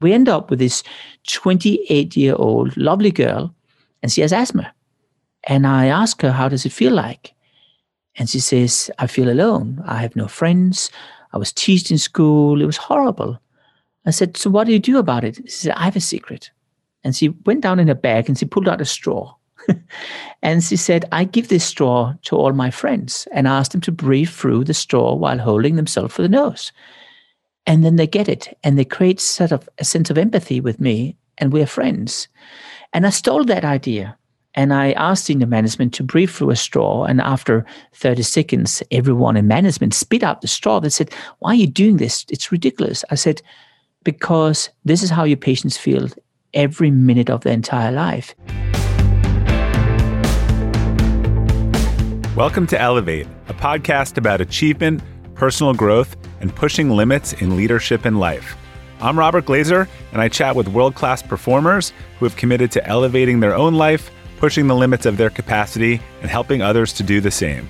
We end up with this 28 year old lovely girl, and she has asthma. And I ask her, How does it feel like? And she says, I feel alone. I have no friends. I was teased in school. It was horrible. I said, So what do you do about it? She said, I have a secret. And she went down in her bag and she pulled out a straw. and she said, I give this straw to all my friends and ask them to breathe through the straw while holding themselves for the nose. And then they get it and they create sort of a sense of empathy with me and we're friends. And I stole that idea and I asked senior management to breathe through a straw. And after 30 seconds, everyone in management spit out the straw. They said, Why are you doing this? It's ridiculous. I said, Because this is how your patients feel every minute of their entire life. Welcome to Elevate, a podcast about achievement, personal growth, and pushing limits in leadership and life. I'm Robert Glazer, and I chat with world class performers who have committed to elevating their own life, pushing the limits of their capacity, and helping others to do the same.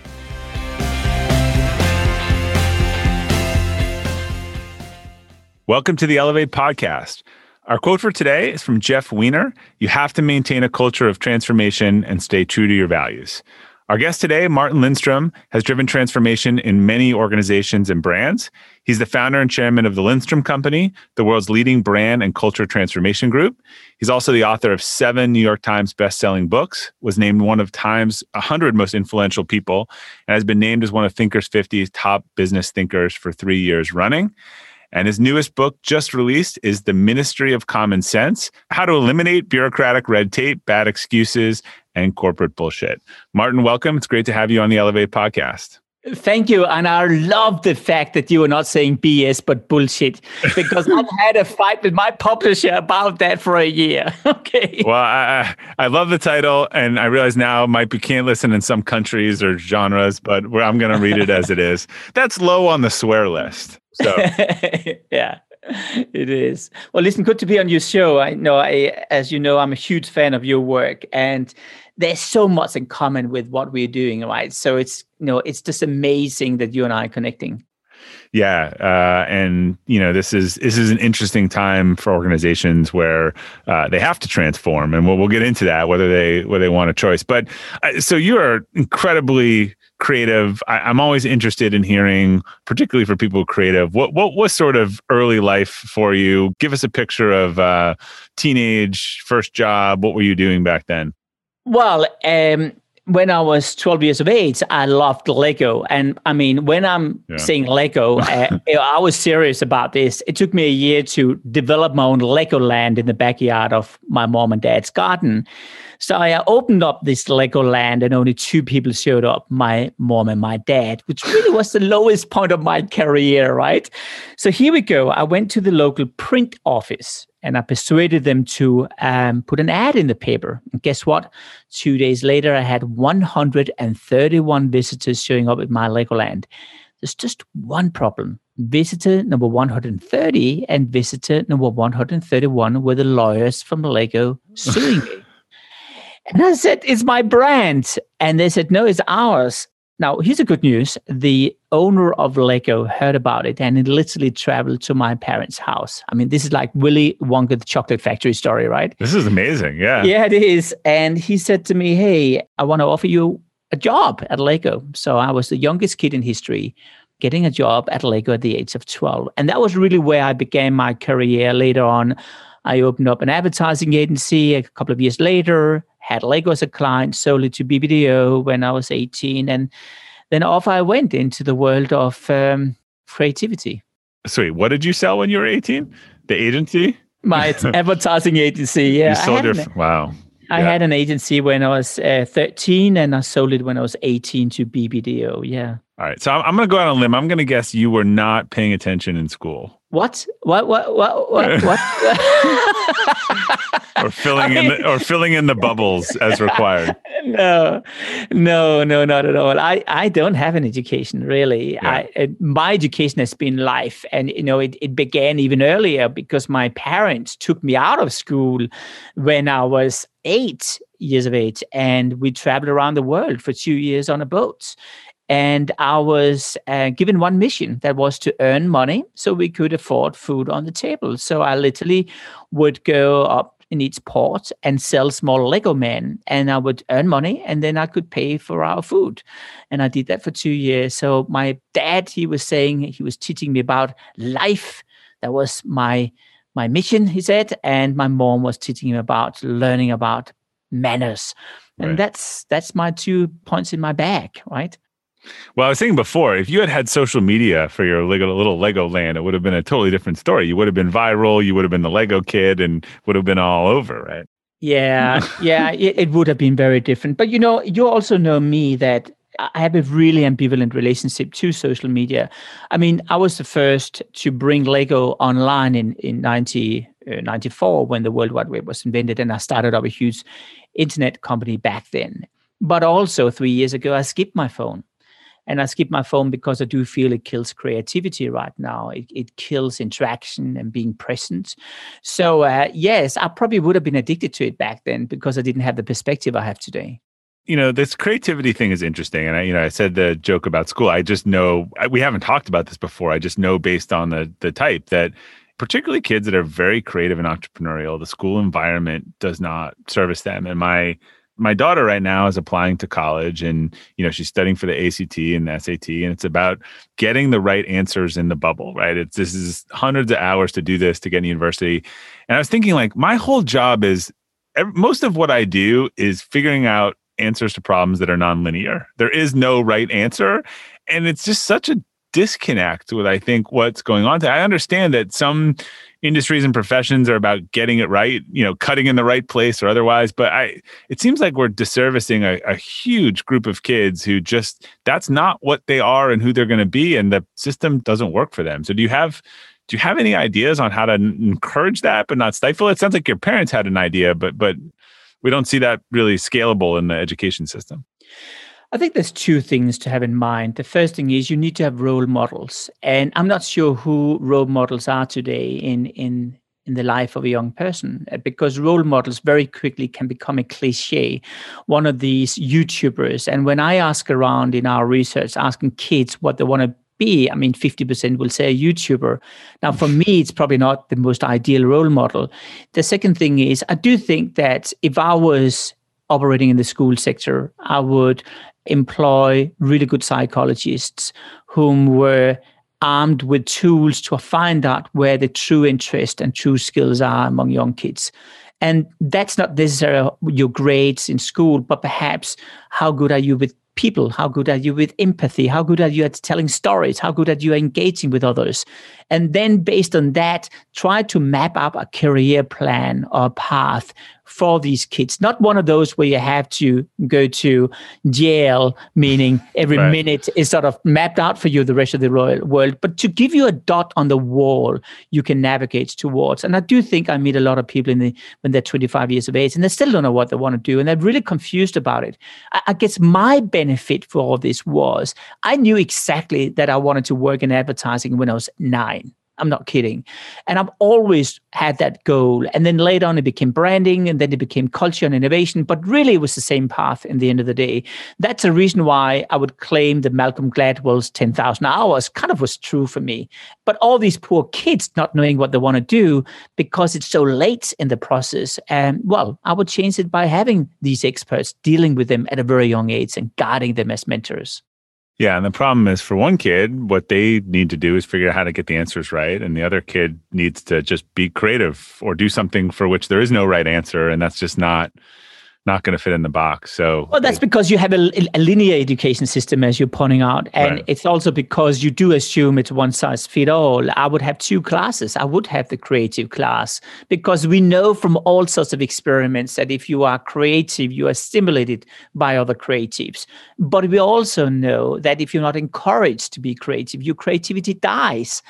Welcome to the Elevate podcast. Our quote for today is from Jeff Weiner You have to maintain a culture of transformation and stay true to your values. Our guest today, Martin Lindstrom, has driven transformation in many organizations and brands. He's the founder and chairman of the Lindstrom Company, the world's leading brand and culture transformation group. He's also the author of seven New York Times best-selling books, was named one of Time's 100 most influential people, and has been named as one of Thinkers 50's top business thinkers for three years running. And his newest book, just released, is The Ministry of Common Sense How to Eliminate Bureaucratic Red Tape, Bad Excuses, and Corporate Bullshit. Martin, welcome. It's great to have you on the Elevate podcast. Thank you. And I love the fact that you are not saying BS, but bullshit, because I've had a fight with my publisher about that for a year. okay. Well, I, I love the title, and I realize now might be can't listen in some countries or genres, but I'm going to read it as it is. That's low on the swear list. So yeah, it is. Well, listen, good to be on your show. I know, I, as you know, I'm a huge fan of your work, and there's so much in common with what we're doing, right? So it's you know, it's just amazing that you and I are connecting. Yeah, uh, and you know this is this is an interesting time for organizations where uh, they have to transform, and we'll, we'll get into that whether they whether they want a choice. But uh, so you are incredibly creative. I, am always interested in hearing, particularly for people creative, what what was sort of early life for you? Give us a picture of uh, teenage first job. What were you doing back then? Well, um, when I was 12 years of age, I loved Lego. And I mean, when I'm yeah. saying Lego, uh, I was serious about this. It took me a year to develop my own Lego land in the backyard of my mom and dad's garden. So I opened up this Lego land and only two people showed up, my mom and my dad, which really was the lowest point of my career, right? So here we go. I went to the local print office and I persuaded them to um, put an ad in the paper. And guess what? Two days later, I had 131 visitors showing up at my Legoland. There's just one problem. Visitor number 130 and visitor number 131 were the lawyers from Lego suing me. And I said, It's my brand. And they said, No, it's ours. Now, here's the good news. The owner of Lego heard about it and it literally traveled to my parents' house. I mean, this is like Willy Wonka the chocolate factory story, right? This is amazing. Yeah. Yeah, it is. And he said to me, Hey, I want to offer you a job at Lego. So I was the youngest kid in history getting a job at Lego at the age of 12. And that was really where I began my career later on. I opened up an advertising agency a couple of years later had Lego as a client, sold it to BBDO when I was 18. And then off I went into the world of um, creativity. Sweet. What did you sell when you were 18? The agency? My advertising agency. Yeah. You sold your, wow. I yeah. had an agency when I was uh, 13 and I sold it when I was 18 to BBDO. Yeah. All right. So I'm, I'm going to go out on a limb. I'm going to guess you were not paying attention in school. What? What? What? What? What? what? or filling in the, or filling in the bubbles as required. No, no, no, not at all. I, I don't have an education really. Yeah. I, my education has been life, and you know it, it began even earlier because my parents took me out of school when I was eight years of age, and we traveled around the world for two years on a boat And I was uh, given one mission that was to earn money so we could afford food on the table. So I literally would go up in each port and sell small Lego men. And I would earn money and then I could pay for our food. And I did that for two years. So my dad, he was saying, he was teaching me about life. That was my my mission, he said. And my mom was teaching me about learning about manners. And right. that's that's my two points in my bag, right? Well, I was saying before, if you had had social media for your Lego, little Lego land, it would have been a totally different story. You would have been viral. You would have been the Lego kid and would have been all over, right? Yeah, yeah, it, it, would have been very different. But you know, you also know me that I have a really ambivalent relationship to social media. I mean, I was the first to bring Lego online in in 90, uh, 94 when the World Wide Web was invented, and I started up a huge internet company back then. But also three years ago, I skipped my phone and I skip my phone because I do feel it kills creativity right now. It, it kills interaction and being present. So uh, yes, I probably would have been addicted to it back then because I didn't have the perspective I have today. You know, this creativity thing is interesting, and I, you know, I said the joke about school. I just know we haven't talked about this before. I just know based on the the type that particularly kids that are very creative and entrepreneurial, the school environment does not service them. And my my daughter right now is applying to college and you know she's studying for the ACT and SAT and it's about getting the right answers in the bubble right? It's this is hundreds of hours to do this to get in university. And I was thinking like my whole job is most of what I do is figuring out answers to problems that are nonlinear. There is no right answer and it's just such a disconnect with I think what's going on. I understand that some industries and professions are about getting it right, you know, cutting in the right place or otherwise. But I, it seems like we're disservicing a, a huge group of kids who just that's not what they are and who they're going to be, and the system doesn't work for them. So, do you have do you have any ideas on how to encourage that but not stifle it? it sounds like your parents had an idea, but but we don't see that really scalable in the education system. I think there's two things to have in mind. The first thing is you need to have role models, and I'm not sure who role models are today in in in the life of a young person uh, because role models very quickly can become a cliche. One of these YouTubers, and when I ask around in our research, asking kids what they want to be, I mean, 50% will say a YouTuber. Now, for me, it's probably not the most ideal role model. The second thing is, I do think that if I was operating in the school sector, I would employ really good psychologists whom were armed with tools to find out where the true interest and true skills are among young kids. And that's not necessarily your grades in school, but perhaps how good are you with people? How good are you with empathy? How good are you at telling stories? How good are you engaging with others? And then based on that, try to map up a career plan or path for these kids. Not one of those where you have to go to jail, meaning every right. minute is sort of mapped out for you the rest of the world, but to give you a dot on the wall you can navigate towards. And I do think I meet a lot of people in the when they're 25 years of age and they still don't know what they want to do and they're really confused about it. I, I guess my benefit for all this was I knew exactly that I wanted to work in advertising when I was nine. I'm not kidding. And I've always had that goal. And then later on, it became branding and then it became culture and innovation. But really, it was the same path in the end of the day. That's a reason why I would claim that Malcolm Gladwell's 10,000 hours kind of was true for me. But all these poor kids not knowing what they want to do because it's so late in the process. And well, I would change it by having these experts dealing with them at a very young age and guiding them as mentors. Yeah, and the problem is for one kid, what they need to do is figure out how to get the answers right, and the other kid needs to just be creative or do something for which there is no right answer, and that's just not not going to fit in the box. So, well, that's because you have a, a linear education system, as you're pointing out, and right. it's also because you do assume it's one size fit all. I would have two classes. I would have the creative class because we know from all sorts of experiments that if you are creative, you are stimulated by other creatives. But we also know that if you're not encouraged to be creative, your creativity dies.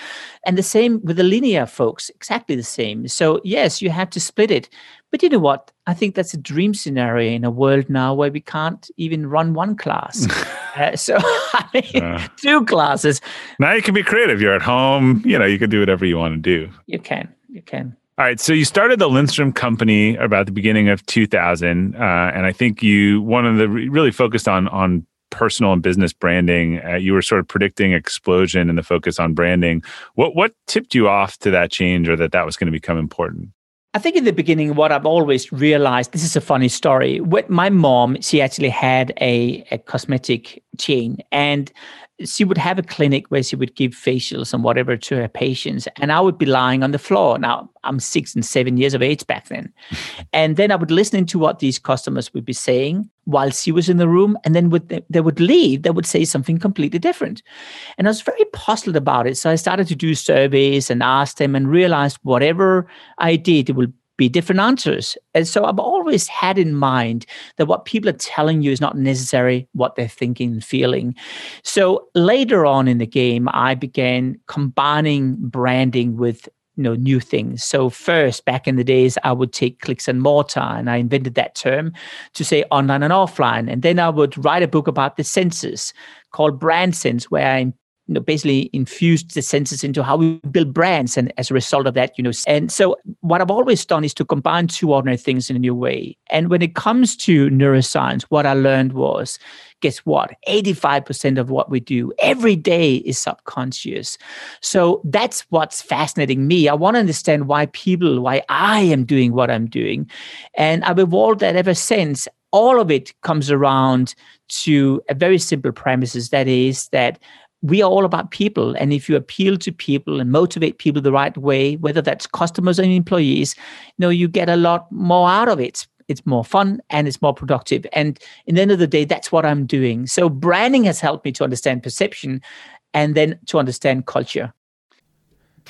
And the same with the linear folks, exactly the same. So yes, you have to split it. But you know what? I think that's a dream scenario in a world now where we can't even run one class. uh, so I mean, uh, two classes. Now you can be creative. You're at home. You know, you can do whatever you want to do. You can. You can. All right. So you started the Lindstrom Company about the beginning of 2000, uh, and I think you one of the really focused on on personal and business branding. Uh, you were sort of predicting explosion in the focus on branding. What what tipped you off to that change, or that that was going to become important? I think in the beginning, what I've always realized this is a funny story. With my mom, she actually had a, a cosmetic chain, and she would have a clinic where she would give facials and whatever to her patients and i would be lying on the floor. Now i'm six and seven years of age back then. And then i would listen to what these customers would be saying while she was in the room and then would they, they would leave they would say something completely different. And i was very puzzled about it so i started to do surveys and ask them and realized whatever i did it will be different answers. And so I've always had in mind that what people are telling you is not necessarily what they're thinking and feeling. So later on in the game, I began combining branding with you know new things so first back in the days i would take clicks and mortar and i invented that term to say online and offline and then i would write a book about the senses called brand sense where i you know, basically infused the senses into how we build brands. And as a result of that, you know, and so what I've always done is to combine two ordinary things in a new way. And when it comes to neuroscience, what I learned was, guess what? 85% of what we do every day is subconscious. So that's what's fascinating me. I want to understand why people, why I am doing what I'm doing. And I've evolved that ever since all of it comes around to a very simple premises that is that we are all about people. And if you appeal to people and motivate people the right way, whether that's customers and employees, you know, you get a lot more out of it. It's more fun and it's more productive. And in the end of the day, that's what I'm doing. So branding has helped me to understand perception and then to understand culture.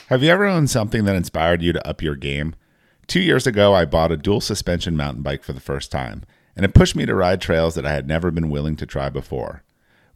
Have you ever owned something that inspired you to up your game? Two years ago, I bought a dual suspension mountain bike for the first time, and it pushed me to ride trails that I had never been willing to try before.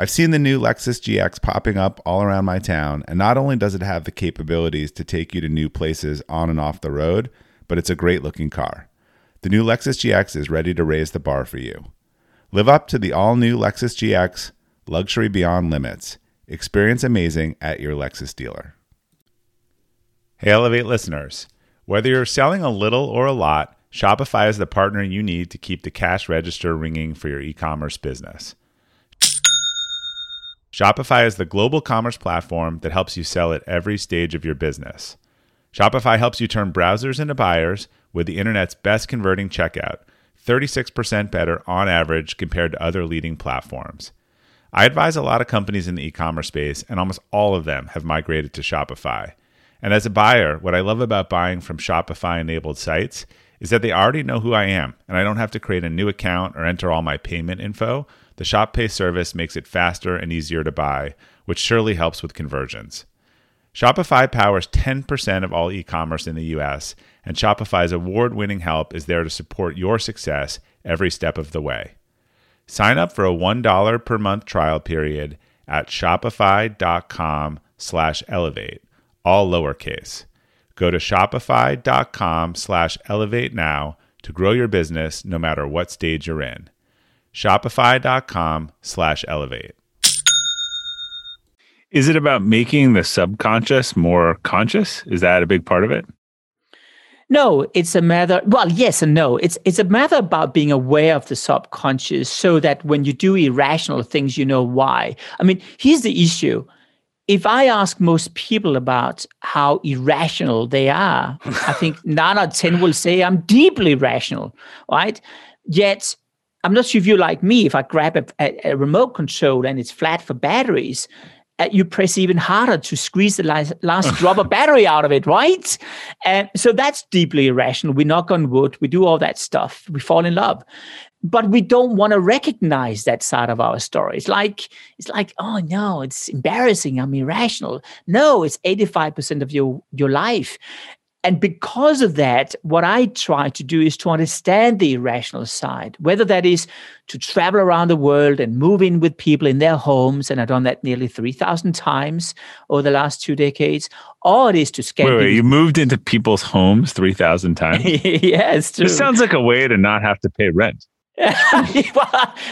I've seen the new Lexus GX popping up all around my town, and not only does it have the capabilities to take you to new places on and off the road, but it's a great looking car. The new Lexus GX is ready to raise the bar for you. Live up to the all new Lexus GX, luxury beyond limits. Experience amazing at your Lexus dealer. Hey, Elevate listeners. Whether you're selling a little or a lot, Shopify is the partner you need to keep the cash register ringing for your e commerce business. Shopify is the global commerce platform that helps you sell at every stage of your business. Shopify helps you turn browsers into buyers with the internet's best converting checkout, 36% better on average compared to other leading platforms. I advise a lot of companies in the e commerce space, and almost all of them have migrated to Shopify. And as a buyer, what I love about buying from Shopify enabled sites is that they already know who I am, and I don't have to create a new account or enter all my payment info the Shop Pay service makes it faster and easier to buy, which surely helps with conversions. Shopify powers 10% of all e commerce in the US, and Shopify's award winning help is there to support your success every step of the way. Sign up for a $1 per month trial period at shopify.com slash elevate, all lowercase. Go to shopify.com slash elevate now to grow your business no matter what stage you're in shopify.com slash elevate. Is it about making the subconscious more conscious? Is that a big part of it? No, it's a matter. Well, yes and no. It's it's a matter about being aware of the subconscious, so that when you do irrational things, you know why. I mean, here's the issue: if I ask most people about how irrational they are, I think nine out of ten will say I'm deeply rational, right? Yet I'm not sure if you're like me. If I grab a, a, a remote control and it's flat for batteries, uh, you press even harder to squeeze the last, last drop of battery out of it, right? And so that's deeply irrational. We knock on wood, we do all that stuff, we fall in love. But we don't want to recognize that side of our story. It's like, it's like, oh no, it's embarrassing. I'm irrational. No, it's 85% of your, your life. And because of that, what I try to do is to understand the irrational side, whether that is to travel around the world and move in with people in their homes. And I've done that nearly 3,000 times over the last two decades. Or it is to scan. Wait, wait, you moved into people's homes 3,000 times? yes. This sounds like a way to not have to pay rent.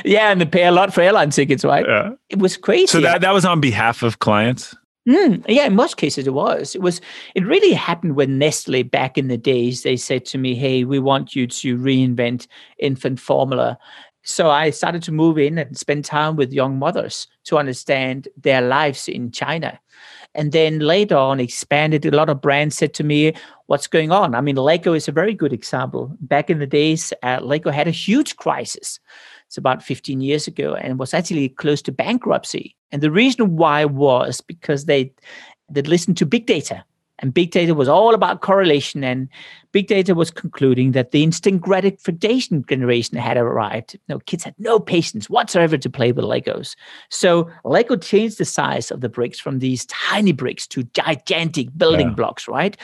yeah, and they pay a lot for airline tickets, right? Yeah. It was crazy. So that, that was on behalf of clients? Mm, yeah, in most cases it was. It was. It really happened when Nestle back in the days they said to me, "Hey, we want you to reinvent infant formula." So I started to move in and spend time with young mothers to understand their lives in China. And then later on, expanded. A lot of brands said to me, "What's going on?" I mean, Lego is a very good example. Back in the days, uh, Lego had a huge crisis it's about 15 years ago and was actually close to bankruptcy. And the reason why was because they they listened to big data. And big data was all about correlation. And big data was concluding that the instant gratification generation had arrived. You know, kids had no patience whatsoever to play with Legos. So Lego changed the size of the bricks from these tiny bricks to gigantic building yeah. blocks, right?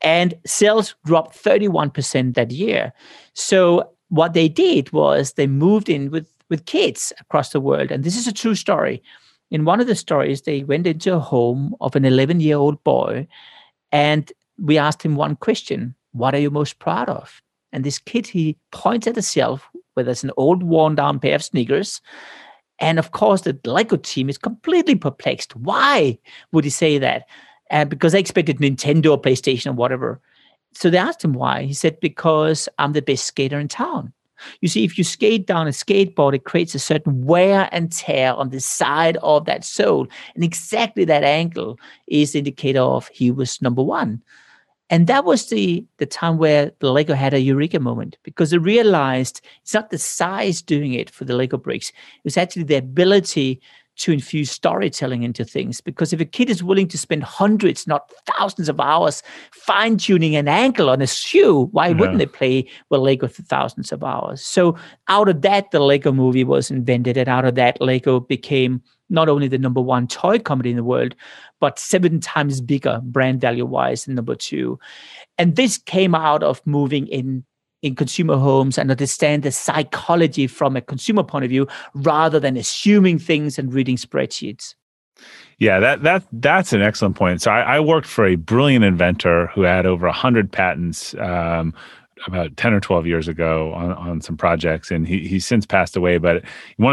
And sales dropped 31% that year. So what they did was they moved in with with kids across the world. And this is a true story. In one of the stories they went into a home of an 11 year old boy and we asked him one question what are you most proud of? And this kid he points at himself where there's an old worn down pair of sneakers. And of course the lego team is completely perplexed. Why would he say that? Uh, because they expected nintendo or playstation or whatever so they asked him why. He said, Because I'm the best skater in town. You see, if you skate down a skateboard, it creates a certain wear and tear on the side of that sole. And exactly that angle is the indicator of he was number one. And that was the, the time where the Lego had a eureka moment because they realized it's not the size doing it for the Lego bricks, it was actually the ability to infuse storytelling into things. Because if a kid is willing to spend hundreds, not thousands of hours fine tuning an ankle on a shoe, why yeah. wouldn't they play with Lego for thousands of hours? So out of that, the Lego movie was invented. And out of that, Lego became not only the number one toy company in the world, but seven times bigger brand value wise than number two. And this came out of moving in in consumer homes and understand the psychology from a consumer point of view rather than assuming things and reading spreadsheets. Yeah, that that that's an excellent point. So I, I worked for a brilliant inventor who had over hundred patents um, about 10 or 12 years ago on, on some projects and he, he's since passed away but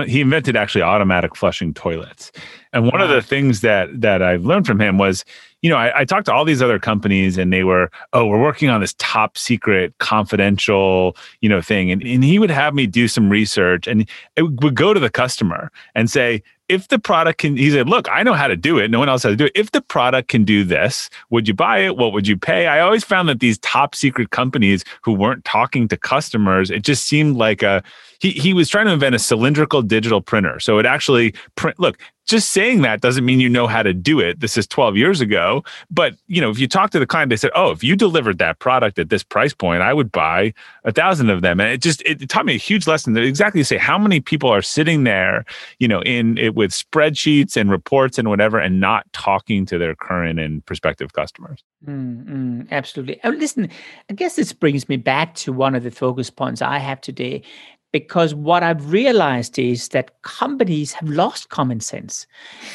he invented actually automatic flushing toilets and one wow. of the things that that i've learned from him was you know I, I talked to all these other companies and they were oh we're working on this top secret confidential you know thing and, and he would have me do some research and it would go to the customer and say if the product can, he said, look, I know how to do it. No one else has to do it. If the product can do this, would you buy it? What would you pay? I always found that these top secret companies who weren't talking to customers, it just seemed like a, he, he was trying to invent a cylindrical digital printer. So it actually print, look, just saying that doesn't mean you know how to do it. This is 12 years ago. But, you know, if you talk to the client, they said, oh, if you delivered that product at this price point, I would buy a thousand of them. And it just, it taught me a huge lesson that exactly say how many people are sitting there, you know, in it with spreadsheets and reports and whatever, and not talking to their current and prospective customers. Mm, mm, absolutely. Oh, listen, I guess this brings me back to one of the focus points I have today, because what I've realized is that companies have lost common sense.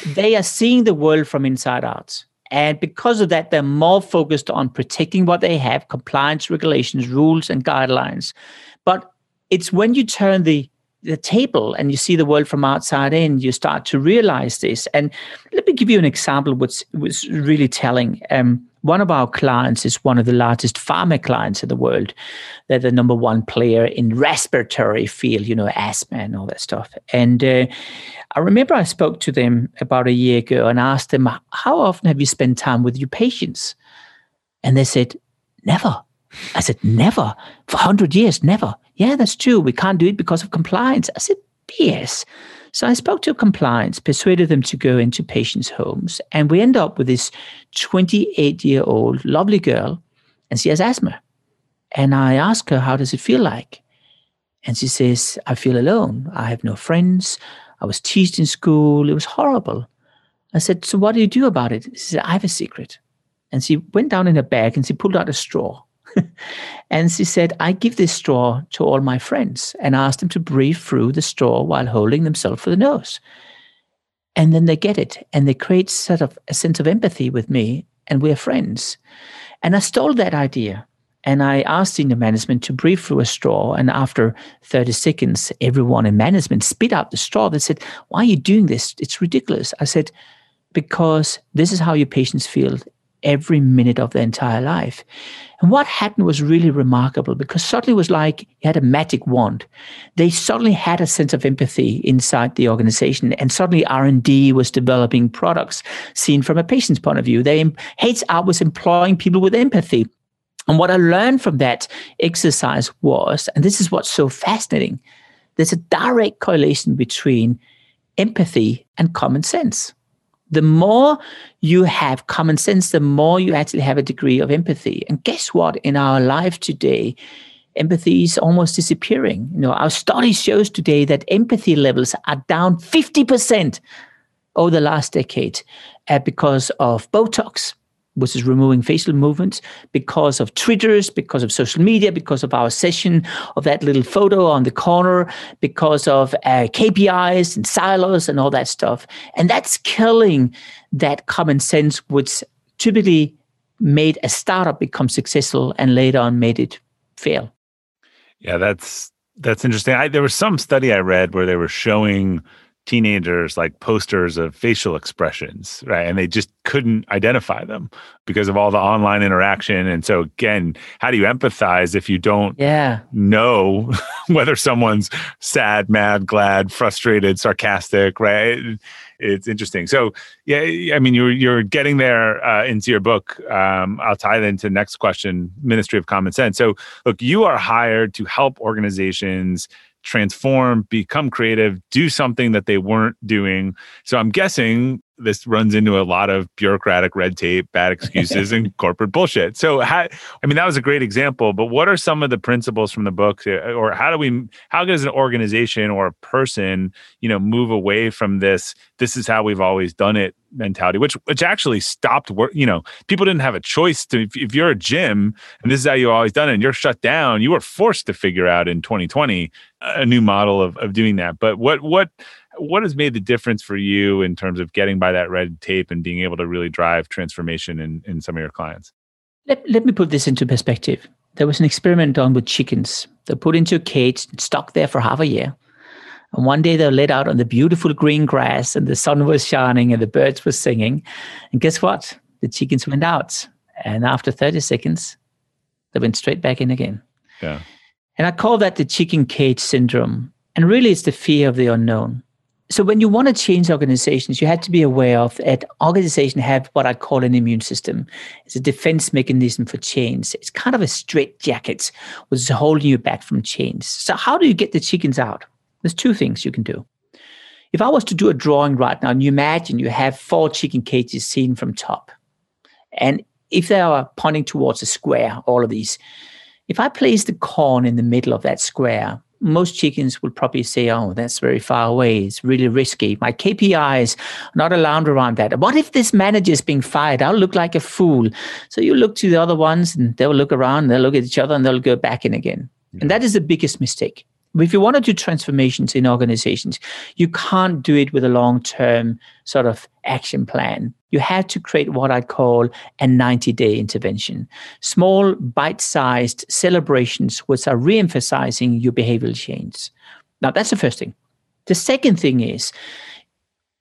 They are seeing the world from inside out. And because of that, they're more focused on protecting what they have compliance, regulations, rules, and guidelines. But it's when you turn the the table and you see the world from outside in, you start to realize this. And let me give you an example, which was really telling. Um, one of our clients is one of the largest pharma clients in the world. They're the number one player in respiratory field, you know, asthma and all that stuff. And uh, I remember I spoke to them about a year ago and asked them, "How often have you spent time with your patients?" And they said, "Never." I said, "Never for hundred years, never." Yeah, that's true. We can't do it because of compliance. I said, "Yes." So I spoke to compliance, persuaded them to go into patients' homes, and we end up with this 28 year old lovely girl, and she has asthma. And I ask her, How does it feel like? And she says, I feel alone. I have no friends. I was teased in school. It was horrible. I said, So what do you do about it? She said, I have a secret. And she went down in her bag and she pulled out a straw. And she said, I give this straw to all my friends and ask them to breathe through the straw while holding themselves for the nose. And then they get it and they create sort of a sense of empathy with me and we're friends. And I stole that idea and I asked senior management to breathe through a straw. And after 30 seconds, everyone in management spit out the straw. They said, Why are you doing this? It's ridiculous. I said, Because this is how your patients feel every minute of their entire life. And what happened was really remarkable because suddenly it was like he had a magic wand. They suddenly had a sense of empathy inside the organization, and suddenly R and D was developing products seen from a patient's point of view. They HR was employing people with empathy. And what I learned from that exercise was, and this is what's so fascinating, there's a direct correlation between empathy and common sense. The more you have common sense, the more you actually have a degree of empathy. And guess what? In our life today, empathy is almost disappearing. You know, our study shows today that empathy levels are down 50% over the last decade uh, because of Botox, which is removing facial movements because of Twitters, because of social media, because of our session of that little photo on the corner, because of uh, KPIs and silos and all that stuff. And that's killing that common sense, which typically made a startup become successful and later on made it fail. Yeah, that's that's interesting. I, there was some study I read where they were showing teenagers like posters of facial expressions, right? And they just couldn't identify them because of all the online interaction. And so again, how do you empathize if you don't yeah. know whether someone's sad, mad, glad, frustrated, sarcastic, right? It's interesting. So yeah, I mean, you're you're getting there uh, into your book. Um, I'll tie that into the next question: Ministry of Common Sense. So look, you are hired to help organizations transform, become creative, do something that they weren't doing. So I'm guessing this runs into a lot of bureaucratic red tape, bad excuses, and corporate bullshit. So, how, I mean, that was a great example. But what are some of the principles from the book, eh, or how do we, how does an organization or a person, you know, move away from this? This is how we've always done it mentality, which which actually stopped work. You know, people didn't have a choice to. If, if you're a gym and this is how you always done it, and you're shut down, you were forced to figure out in 2020 a new model of of doing that. But what what what has made the difference for you in terms of getting by that red tape and being able to really drive transformation in, in some of your clients? Let, let me put this into perspective. There was an experiment done with chickens. They're put into a cage, stuck there for half a year. And one day they're let out on the beautiful green grass and the sun was shining and the birds were singing. And guess what? The chickens went out. And after 30 seconds, they went straight back in again. Yeah. And I call that the chicken cage syndrome. And really, it's the fear of the unknown. So when you want to change organizations, you have to be aware of that organization have what I call an immune system. It's a defense mechanism for change. It's kind of a straight jacket which is holding you back from change. So how do you get the chickens out? There's two things you can do. If I was to do a drawing right now, and you imagine you have four chicken cages seen from top, and if they are pointing towards a square, all of these, if I place the corn in the middle of that square, most chickens will probably say, oh, that's very far away. It's really risky. My KPIs not allowed around that. What if this manager is being fired? I'll look like a fool. So you look to the other ones and they'll look around, they'll look at each other and they'll go back in again. Yeah. And that is the biggest mistake if you want to do transformations in organizations, you can't do it with a long term sort of action plan. You have to create what I call a 90 day intervention. Small, bite sized celebrations which are re emphasizing your behavioral change. Now, that's the first thing. The second thing is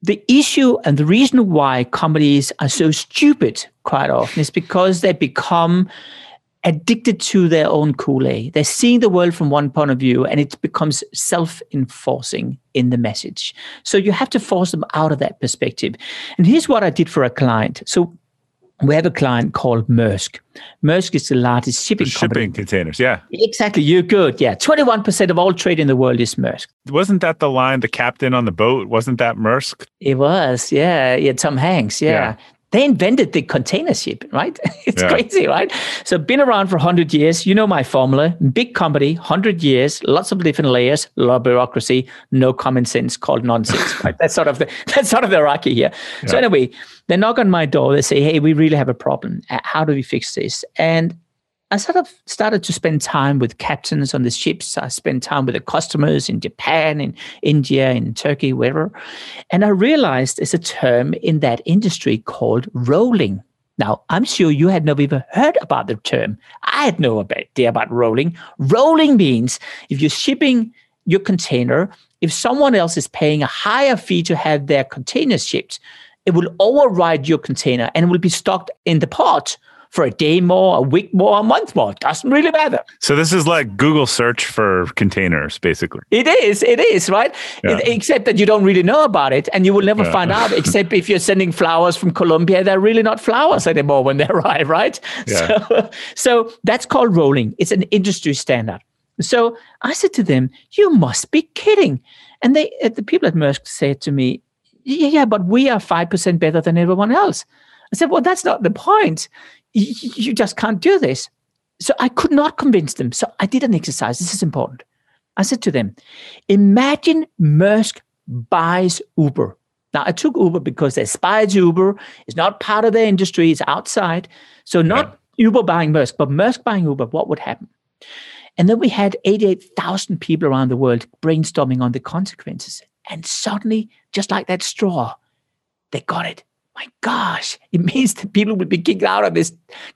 the issue and the reason why companies are so stupid quite often is because they become addicted to their own Kool-Aid. They're seeing the world from one point of view and it becomes self-enforcing in the message. So you have to force them out of that perspective. And here's what I did for a client. So we have a client called Maersk. Maersk is the largest shipping the shipping company. containers, yeah. Exactly. You're good. Yeah. 21% of all trade in the world is Maersk. Wasn't that the line, the captain on the boat? Wasn't that Maersk? It was. Yeah. Yeah. Tom Hanks. Yeah. yeah They invented the container ship, right? It's yeah. crazy, right? So been around for 100 years. You know my formula. Big company, 100 years, lots of different layers, a lot of bureaucracy, no common sense called nonsense, right? That's sort of the that's sort of the hierarchy here. Yeah. So anyway, they knock on my door. They say, hey, we really have a problem. Uh, how do we fix this? And I sort of started to spend time with captains on the ships. I spent time with the customers in Japan, in India, in Turkey, wherever. And I realized there's a term in that industry called rolling. Now, I'm sure you had never even heard about the term. I had no idea about rolling. Rolling means if you're shipping your container, if someone else is paying a higher fee to have their container shipped, it will override your container and will be stocked in the port for a day more, a week more, a month more. It doesn't really matter. So this is like Google search for containers, basically. It is. It is right. Yeah. It, except that you don't really know about it, and you will never yeah. find out. Except if you're sending flowers from Colombia, they're really not flowers anymore when they arrive, right? Yeah. So, so that's called rolling. It's an industry standard. So I said to them, "You must be kidding!" And they, uh, the people at Maersk, said to me, "Yeah, yeah, but we are five percent better than everyone else." I said, "Well, that's not the point you just can't do this. So I could not convince them. So I did an exercise. This is important. I said to them, imagine Maersk buys Uber. Now I took Uber because they spies Uber. It's not part of their industry. It's outside. So not. Uber buying Maersk, but Maersk buying Uber. What would happen? And then we had 88,000 people around the world brainstorming on the consequences. And suddenly, just like that straw, they got it my gosh, it means that people will be kicked out of this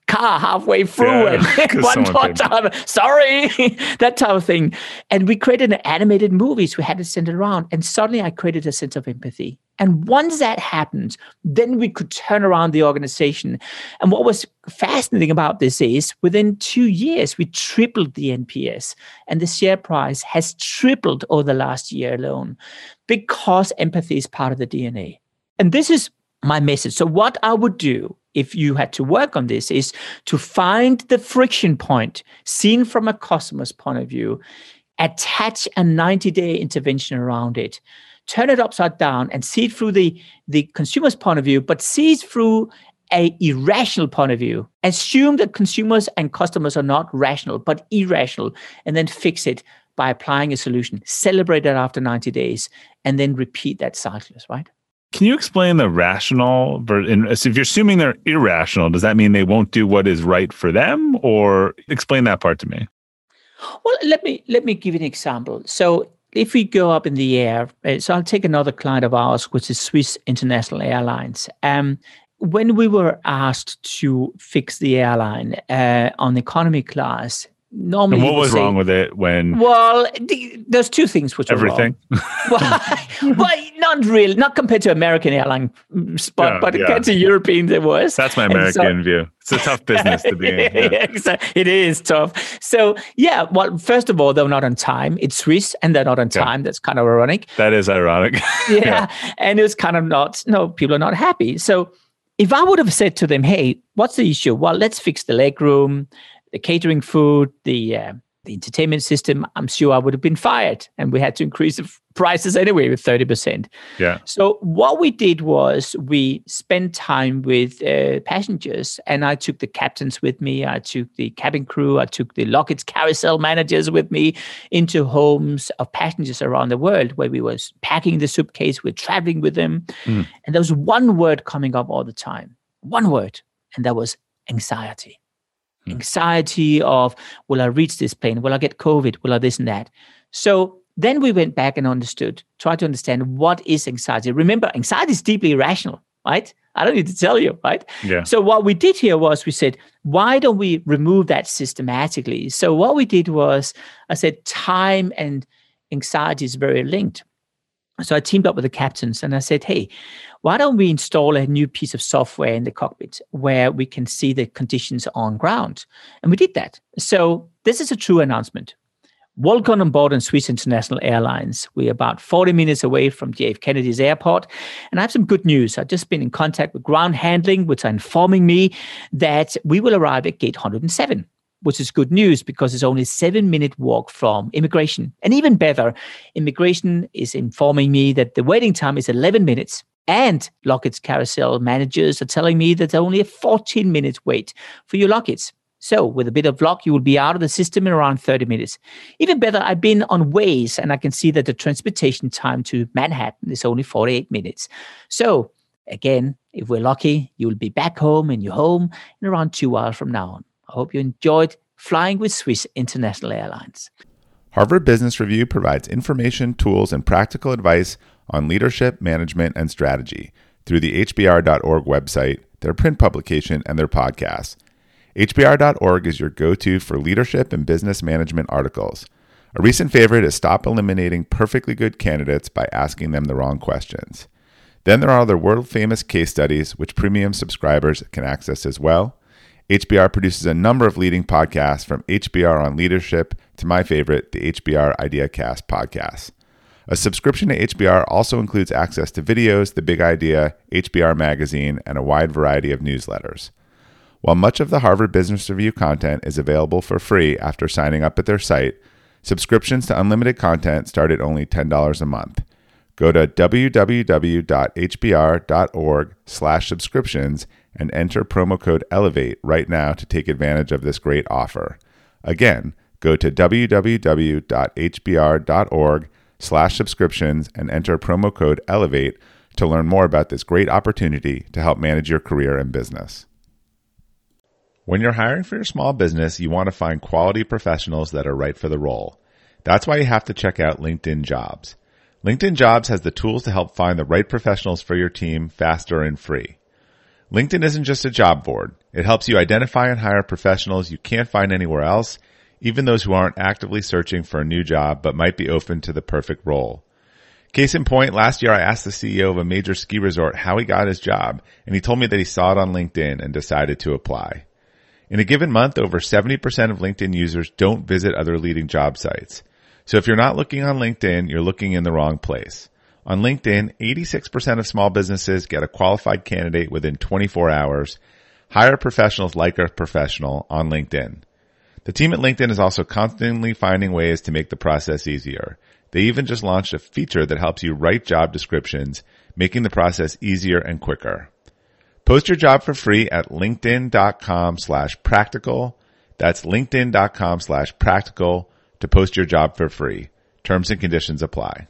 car halfway through yeah, and one time. Sorry, that type of thing. And we created an animated movies. We had to send it around. And suddenly I created a sense of empathy. And once that happened, then we could turn around the organization. And what was fascinating about this is within two years, we tripled the NPS and the share price has tripled over the last year alone because empathy is part of the DNA. And this is my message. So, what I would do if you had to work on this is to find the friction point seen from a customer's point of view, attach a 90 day intervention around it, turn it upside down and see it through the, the consumer's point of view, but see it through a irrational point of view. Assume that consumers and customers are not rational, but irrational, and then fix it by applying a solution. Celebrate that after 90 days, and then repeat that cycle, right? Can you explain the rational? Version? If you're assuming they're irrational, does that mean they won't do what is right for them, or explain that part to me? Well, let me let me give an example. So, if we go up in the air, uh, so I'll take another client of ours, which is Swiss International Airlines. Um, when we were asked to fix the airline uh, on economy class, normally. And what was say, wrong with it when? Well, the, there's two things which everything. are wrong. well, well, not really, not compared to American airline, but yeah, oh, but yeah. compared to Europeans, it was. That's my American so, view. It's a tough business to be in. Yeah. it is tough. So yeah, well, first of all, they're not on time. It's Swiss, and they're not on time. That's kind of ironic. That is ironic. yeah, and it's kind of not. No, people are not happy. So if I would have said to them, "Hey, what's the issue?" Well, let's fix the leg room the catering food, the uh, the entertainment system, I'm sure I would have been fired, and we had to increase the prices anyway with thirty percent. Yeah. So what we did was we spent time with uh, passengers, and I took the captains with me, I took the cabin crew, I took the luggage carousel managers with me into homes of passengers around the world, where we was packing the suitcase, we're traveling with them, mm. and there was one word coming up all the time, one word, and that was anxiety. Hmm. anxiety of will I reach this plane? Will I get COVID? Will I this and that? So then we went back and understood, tried to understand what is anxiety. Remember, anxiety is deeply irrational, right? I don't need to tell you, right? Yeah. So what we did here was we said, why don't we remove that systematically? So what we did was I said time and anxiety is very linked. So I teamed up with the captains and I said, hey, why don't we install a new piece of software in the cockpit where we can see the conditions on ground? And we did that. So this is a true announcement. Welcome on board on Swiss International Airlines. We're about 40 minutes away from JF Kennedy's airport. And I have some good news. I've just been in contact with ground handling, which are informing me that we will arrive at gate 107 which is good news because it's only seven minute walk from immigration. And even better, immigration is informing me that the waiting time is 11 minutes And luggage carousel managers are telling me that only a 14 minute wait for your luggage. So, with a bit of luck, you will be out of the system in around 30 minutes. Even better, I've been on Waze and I can see that the transportation time to Manhattan is only 48 minutes. So, again, if we're lucky, you will be back home in your home in around two hours from now on. I hope you enjoyed flying with Swiss International Airlines. Harvard Business Review provides information, tools, and practical advice on leadership, management, and strategy through the HBR.org website, their print publication, and their podcasts. HBR.org is your go to for leadership and business management articles. A recent favorite is Stop Eliminating Perfectly Good Candidates by Asking Them the Wrong Questions. Then there are the world famous case studies, which premium subscribers can access as well. HBR produces a number of leading podcasts from HBR on leadership to my favorite, the HBR IdeaCast podcast. A subscription to HBR also includes access to videos, the big idea, HBR magazine, and a wide variety of newsletters. While much of the Harvard Business Review content is available for free after signing up at their site, subscriptions to unlimited content start at only $10 a month. Go to www.hbr.org/subscriptions and enter promo code ELEVATE right now to take advantage of this great offer. Again, go to www.hbr.org/subscriptions and enter promo code ELEVATE to learn more about this great opportunity to help manage your career and business. When you're hiring for your small business, you want to find quality professionals that are right for the role. That's why you have to check out LinkedIn Jobs. LinkedIn Jobs has the tools to help find the right professionals for your team faster and free. LinkedIn isn't just a job board. It helps you identify and hire professionals you can't find anywhere else, even those who aren't actively searching for a new job but might be open to the perfect role. Case in point, last year I asked the CEO of a major ski resort how he got his job, and he told me that he saw it on LinkedIn and decided to apply. In a given month, over 70% of LinkedIn users don't visit other leading job sites. So if you're not looking on LinkedIn, you're looking in the wrong place. On LinkedIn, 86% of small businesses get a qualified candidate within 24 hours. Hire professionals like a professional on LinkedIn. The team at LinkedIn is also constantly finding ways to make the process easier. They even just launched a feature that helps you write job descriptions, making the process easier and quicker. Post your job for free at linkedin.com slash practical. That's linkedin.com slash practical to post your job for free. Terms and conditions apply.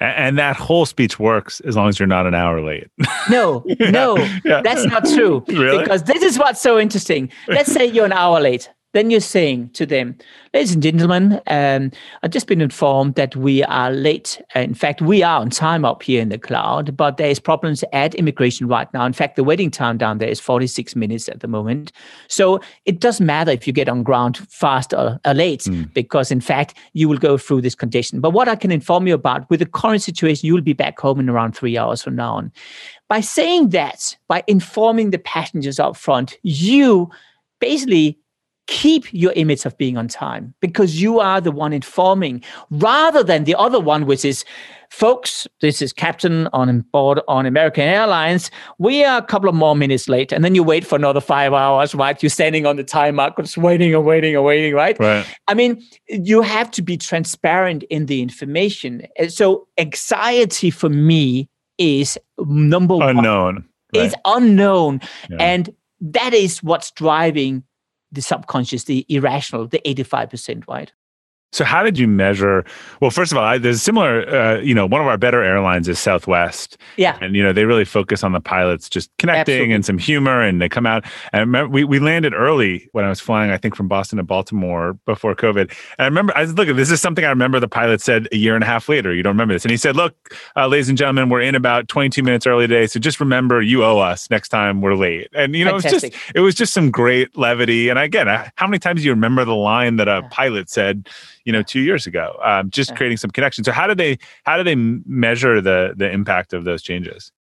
And that whole speech works as long as you're not an hour late. No, yeah. no, yeah. that's not true. Really? Because this is what's so interesting. Let's say you're an hour late. Then you're saying to them, ladies and gentlemen, um, I've just been informed that we are late. In fact, we are on time up here in the cloud, but there is problems at immigration right now. In fact, the waiting time down there is 46 minutes at the moment. So it doesn't matter if you get on ground fast or, or late, mm. because in fact, you will go through this condition. But what I can inform you about with the current situation, you will be back home in around three hours from now on. By saying that, by informing the passengers up front, you basically keep your image of being on time because you are the one informing rather than the other one, which is, folks, this is captain on board on American Airlines. We are a couple of more minutes late. And then you wait for another five hours, right? You're standing on the time mark, just waiting and waiting and waiting, right? Right. I mean, you have to be transparent in the information. Uh, so anxiety for me is number unknown. one. Unknown. Right. It's unknown. Yeah. And that is what's driving the subconscious, the irrational, the 85%, right? So how did you measure? Well, first of all, I, there's similar. Uh, you know, one of our better airlines is Southwest. Yeah, and you know they really focus on the pilots just connecting Absolutely. and some humor, and they come out. And I remember we we landed early when I was flying. I think from Boston to Baltimore before COVID. And I remember I look. This is something I remember. The pilot said a year and a half later. You don't remember this? And he said, "Look, uh, ladies and gentlemen, we're in about 22 minutes early today. So just remember, you owe us next time we're late." And you know, Fantastic. it was just it was just some great levity. And again, how many times do you remember the line that a pilot said? You know two years ago um, just creating some connections so how do they how do they measure the the impact of those changes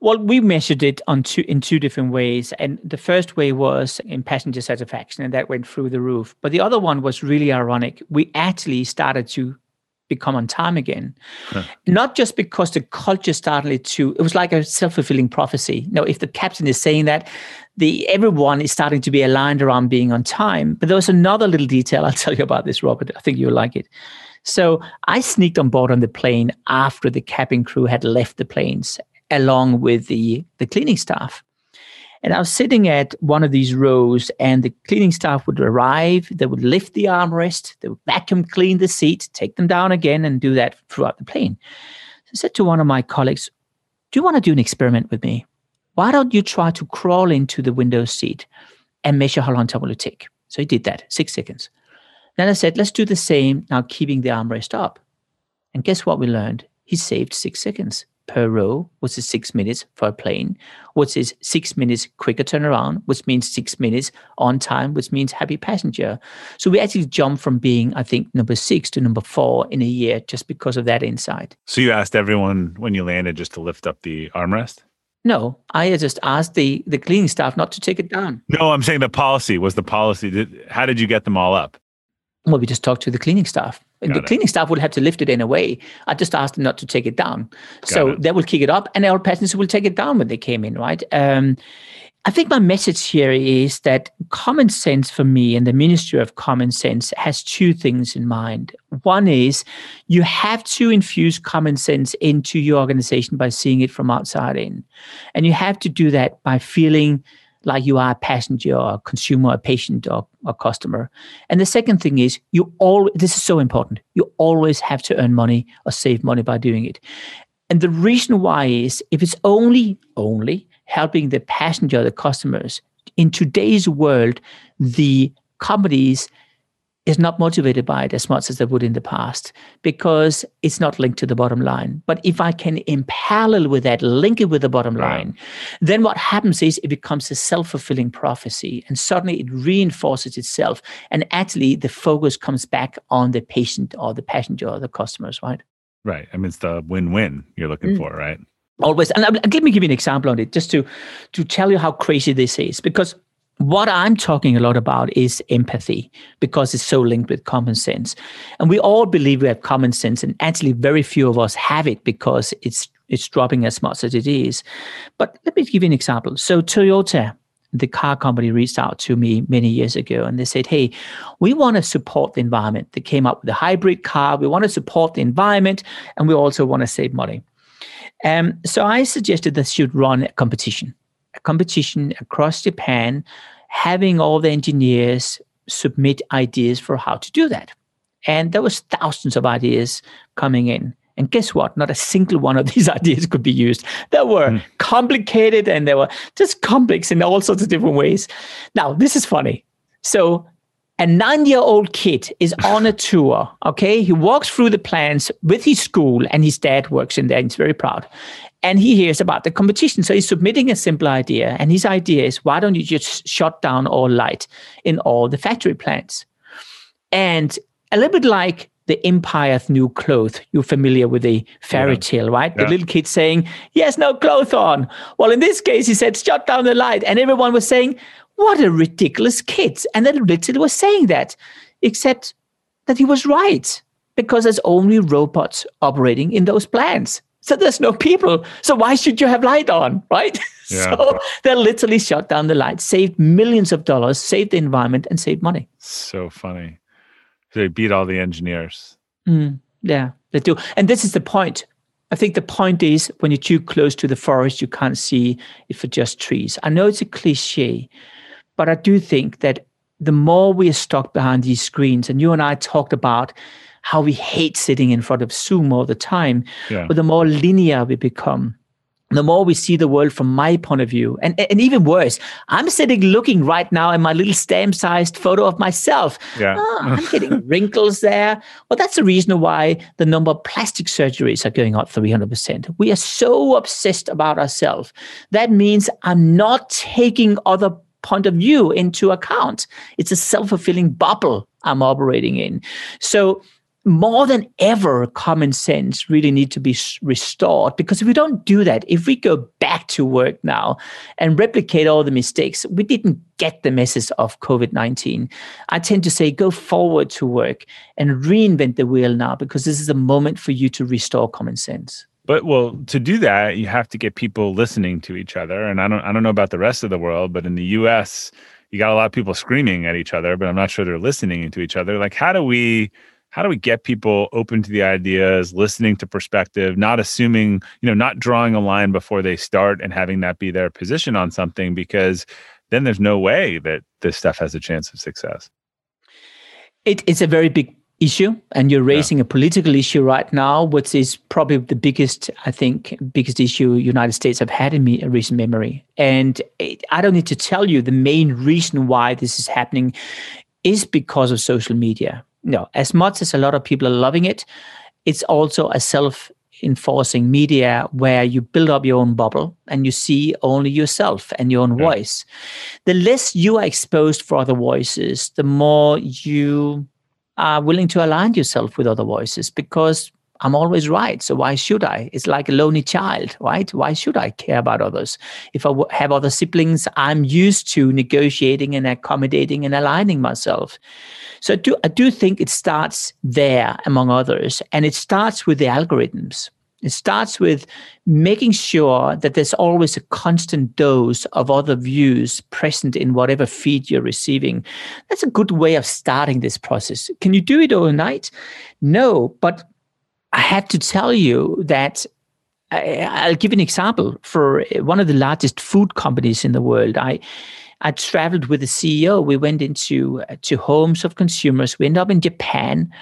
well, we measured it on two in two different ways, and the first way was in passenger satisfaction, and that went through the roof. But the other one was really ironic. We actually started to become on time again. Huh. Not just because the culture started to, it was like a self-fulfilling prophecy. Now, if the captain is saying that, the everyone is starting to be aligned around being on time. But there was another little detail I'll tell you about this, Robert. I think you'll like it. So I sneaked on board on the plane after the cabin crew had left the planes, along with the, the cleaning staff. And I was sitting at one of these rows, and the cleaning staff would arrive. They would lift the armrest, they would vacuum clean the seat, take them down again, and do that throughout the plane. So I said to one of my colleagues, Do you want to do an experiment with me? Why don't you try to crawl into the window seat and measure how long time will it take? So he did that, six seconds. Then I said, Let's do the same, now keeping the armrest up. And guess what we learned? He saved six seconds per row, which is six minutes for a plane, which is six minutes quicker turnaround, which means six minutes on time, which means happy passenger. So we actually jumped from being, I think, number six to number four in a year just because of that insight. So you asked everyone when you landed just to lift up the armrest? No, I just asked the the cleaning staff not to take it down. No, I'm saying the policy was the policy. Did, how did you get them all up? Well, we just talked to the cleaning staff. And the it. cleaning staff would have to lift it in a way. I just asked them not to take it down. Got so it. they will kick it up, and our passengers will take it down when they came in, right? Um, I think my message here is that common sense for me and the Ministry of Common Sense has two things in mind. One is you have to infuse common sense into your organization by seeing it from outside in. And you have to do that by feeling like you are a passenger or a consumer, a patient or a customer. And the second thing is you all this is so important. You always have to earn money or save money by doing it. And the reason why is if it's only only helping the passenger, the customers, in today's world, the companies is not motivated by it as much as they would in the past because it's not linked to the bottom line. But if I can in parallel with that, link it with the bottom line, then what happens is it becomes a self fulfilling prophecy and suddenly it reinforces itself. And actually, the focus comes back on the patient or the passenger or the customers, right? Right. I mean, it's the win win you're looking mm. for, right? Always. And let me give you an example on it just to, to tell you how crazy this is because what I'm talking a lot about is empathy because it's so linked with common sense. And we all believe we have common sense, and actually, very few of us have it because it's it's dropping as much as it is. But let me give you an example. So, Toyota, the car company, reached out to me many years ago and they said, Hey, we want to support the environment. They came up with a hybrid car. We want to support the environment, and we also want to save money. Um, so, I suggested they should run a competition competition across Japan, having all the engineers submit ideas for how to do that. And there was thousands of ideas coming in. And guess what? Not a single one of these ideas could be used. They were mm. complicated and they were just complex in all sorts of different ways. Now, this is funny. So, a nine year old kid is on a tour. Okay. He walks through the plans with his school, and his dad works in there. And he's very proud and he hears about the competition. So he's submitting a simple idea. And his idea is why don't you just shut down all light in all the factory plants? And a little bit like the empire's new clothes. You're familiar with the fairy tale, right? Yeah. The little kid saying, Yes, no clothes on. Well, in this case, he said, Shut down the light. And everyone was saying, What a ridiculous kid. And then little was saying that, except that he was right because there's only robots operating in those plants. So there's no people. So why should you have light on, right? Yeah. so they literally shut down the light, saved millions of dollars, saved the environment, and saved money. So funny. They beat all the engineers. Mm, yeah, they do. And this is the point. I think the point is when you're too close to the forest, you can't see it for just trees. I know it's a cliche, but I do think that the more we are stuck behind these screens, and you and I talked about how we hate sitting in front of Zoom all the time. Yeah. But the more linear we become, the more we see the world from my point of view. And, and even worse, I'm sitting looking right now at my little stamp sized photo of myself. Yeah. Oh, I'm getting wrinkles there. Well, that's the reason why the number of plastic surgeries are going up 300%. We are so obsessed about ourselves. That means I'm not taking other point of view into account. It's a self fulfilling bubble I'm operating in. So more than ever, common sense really need to be restored because if we don't do that, if we go back to work now and replicate all the mistakes, we didn't get the message of COVID 19. I tend to say go forward to work and reinvent the wheel now because this is a moment for you to restore common sense. But well, to do that, you have to get people listening to each other. And I don't I don't know about the rest of the world, but in the US, you got a lot of people screaming at each other, but I'm not sure they're listening to each other. Like how do we how do we get people open to the ideas, listening to perspective, not assuming, you know, not drawing a line before they start and having that be their position on something because then there's no way that this stuff has a chance of success. It, it's a very big issue and you're raising yeah. a political issue right now which is probably the biggest i think biggest issue united states have had in me, recent memory and it, i don't need to tell you the main reason why this is happening is because of social media no as much as a lot of people are loving it it's also a self enforcing media where you build up your own bubble and you see only yourself and your own yeah. voice the less you are exposed for other voices the more you are willing to align yourself with other voices because I'm always right. So why should I? It's like a lonely child, right? Why should I care about others? If I have other siblings, I'm used to negotiating and accommodating and aligning myself. So I do, I do think it starts there, among others, and it starts with the algorithms. It starts with making sure that there's always a constant dose of other views present in whatever feed you're receiving. That's a good way of starting this process. Can you do it overnight? No, but I have to tell you that I'll give an example for one of the largest food companies in the world. I I traveled with the CEO. We went into to homes of consumers. We ended up in Japan,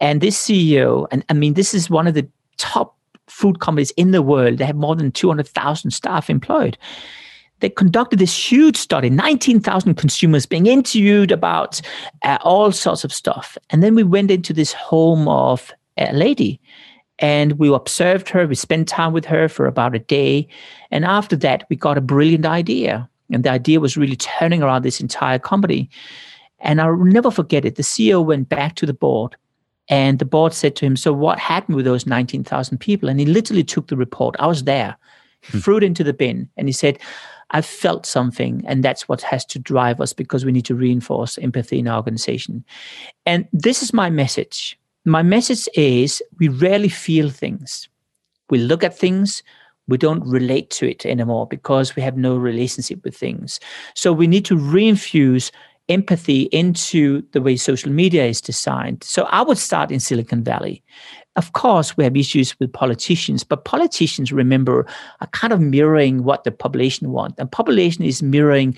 and this CEO, and I mean, this is one of the top food companies in the world. They have more than 200,000 staff employed. They conducted this huge study, 19,000 consumers being interviewed about uh, all sorts of stuff. And then we went into this home of a lady and we observed her. We spent time with her for about a day. And after that, we got a brilliant idea. And the idea was really turning around this entire company. And I'll never forget it. The CEO went back to the board and the board said to him, So what happened with those 19,000 people? And he literally took the report. I was there, hmm. threw it into the bin, and he said, I felt something, and that's what has to drive us because we need to reinforce empathy in our organization. And this is my message. My message is we rarely feel things. We look at things, we don't relate to it anymore because we have no relationship with things. So we need to reinfuse empathy into the way social media is designed. So I would start in Silicon Valley. Of course, we have issues with politicians, but politicians, remember, are kind of mirroring what the population want. And population is mirroring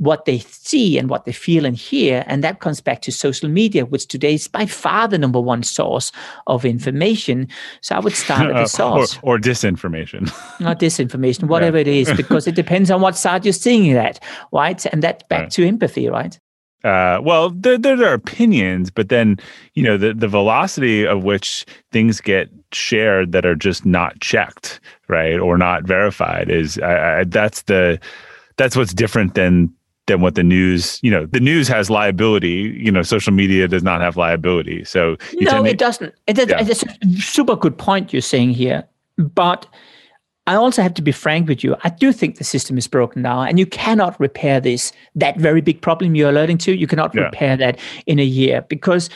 what they see and what they feel and hear. And that comes back to social media, which today is by far the number one source of information. So I would start at the source. or, or, disinformation. Not disinformation, whatever yeah. it is, because it depends on what side you're seeing it at, right? And that's back right. to empathy, right? Uh, well, there, there are opinions, but then you know the the velocity of which things get shared that are just not checked, right, or not verified is I, I, that's the that's what's different than than what the news, you know, the news has liability. You know, social media does not have liability. So no, it doesn't. It, yeah. It's a super good point you're saying here, but I also have to be frank with you. I do think the system is broken now, and you cannot repair this. That very big problem you're alerting to, you cannot yeah. repair that in a year because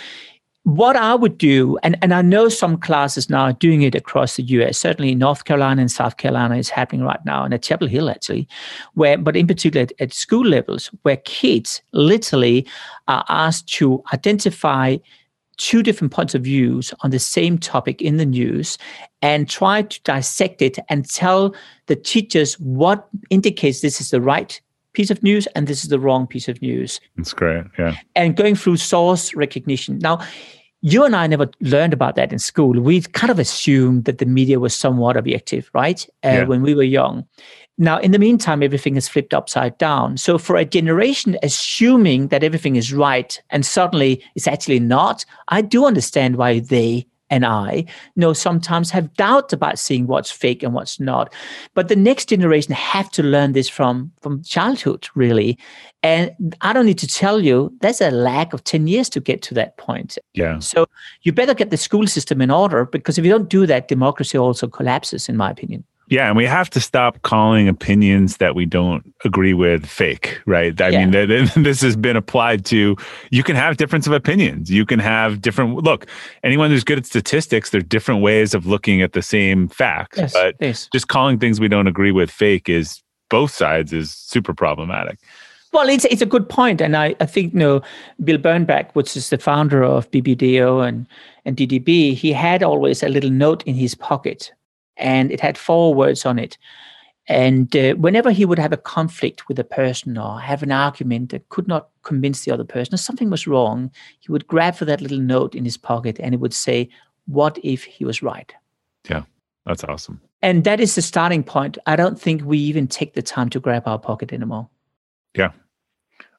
what I would do, and, and I know some classes now are doing it across the US, certainly North Carolina and South Carolina is happening right now, and at Chapel Hill actually, where, but in particular at, at school levels, where kids literally are asked to identify two different points of views on the same topic in the news and try to dissect it and tell the teachers what indicates this is the right piece of news and this is the wrong piece of news. That's great. Yeah. And going through source recognition. Now, you and I never learned about that in school. We kind of assumed that the media was somewhat objective, right? Uh, yeah. When we were young. Now, in the meantime, everything is flipped upside down. So, for a generation assuming that everything is right and suddenly it's actually not, I do understand why they and I you know sometimes have doubts about seeing what's fake and what's not. But the next generation have to learn this from from childhood, really. And I don't need to tell you, there's a lack of 10 years to get to that point. Yeah. So you better get the school system in order because if you don't do that, democracy also collapses, in my opinion. Yeah, and we have to stop calling opinions that we don't agree with fake, right? I yeah. mean, this has been applied to you can have difference of opinions. You can have different look. Anyone who's good at statistics, there's different ways of looking at the same facts. Yes, but yes. just calling things we don't agree with fake is both sides is super problematic. Well, it's it's a good point, and I, I think you know Bill Bernbach, which is the founder of BBDO and and DDB, he had always a little note in his pocket, and it had four words on it. And uh, whenever he would have a conflict with a person or have an argument that could not convince the other person, or something was wrong, he would grab for that little note in his pocket and it would say, "What if he was right?" Yeah, that's awesome. And that is the starting point. I don't think we even take the time to grab our pocket anymore. Yeah,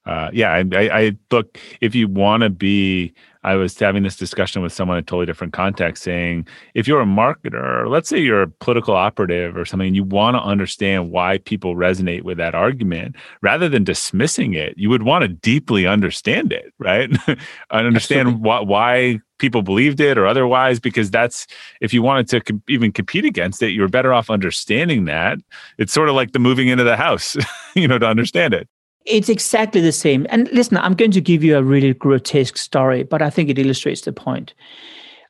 uh, yeah, I, I, I, look. If you want to be, I was having this discussion with someone in a totally different context, saying if you're a marketer, let's say you're a political operative or something, and you want to understand why people resonate with that argument, rather than dismissing it, you would want to deeply understand it, right? and understand why, why people believed it or otherwise because that's if you wanted to com- even compete against it you're better off understanding that. It's sort of like the moving into the house you know to understand it it's exactly the same. And listen, I'm going to give you a really grotesque story, but I think it illustrates the point.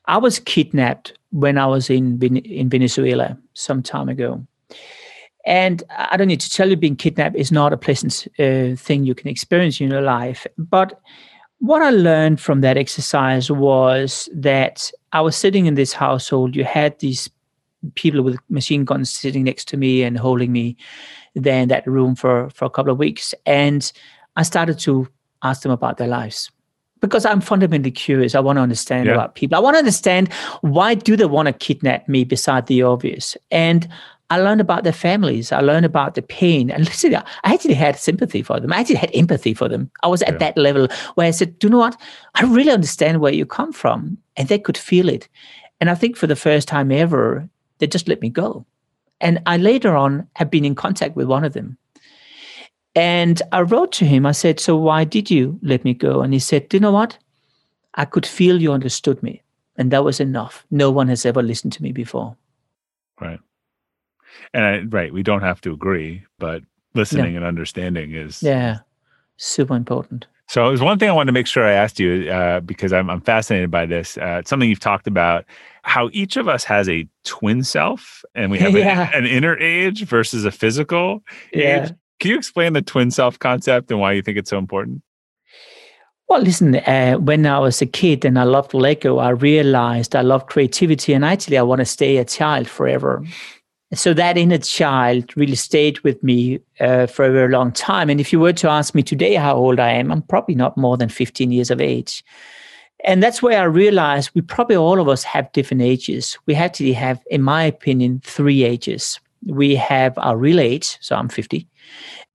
I was kidnapped when I was in in Venezuela some time ago. And I don't need to tell you, being kidnapped is not a pleasant uh, thing you can experience in your life. But what I learned from that exercise was that I was sitting in this household. You had these people with machine guns sitting next to me and holding me there in that room for, for a couple of weeks. And I started to ask them about their lives because I'm fundamentally curious. I want to understand yeah. about people. I want to understand why do they want to kidnap me beside the obvious. And I learned about their families. I learned about the pain. And listen, I actually had sympathy for them. I actually had empathy for them. I was at yeah. that level where I said, do you know what? I really understand where you come from. And they could feel it. And I think for the first time ever, they just let me go. And I later on have been in contact with one of them. And I wrote to him, I said, So why did you let me go? And he said, Do you know what? I could feel you understood me. And that was enough. No one has ever listened to me before. Right. And I, right, we don't have to agree, but listening no. and understanding is yeah, super important. So it was one thing I wanted to make sure I asked you uh, because I'm, I'm fascinated by this. Uh, it's something you've talked about how each of us has a twin self and we have yeah. an, an, inner age versus a physical yeah. age. Can you explain the twin self concept and why you think it's so important? Well, listen, uh, when I was a kid and I loved Lego, I realized I love creativity and actually I want to stay a child forever. So that inner child really stayed with me uh, for a very long time. And if you were to ask me today how old I am, I'm probably not more than 15 years of age. And that's where I realized we probably all of us have different ages. We actually have, in my opinion, three ages. We have our real age, so I'm 50.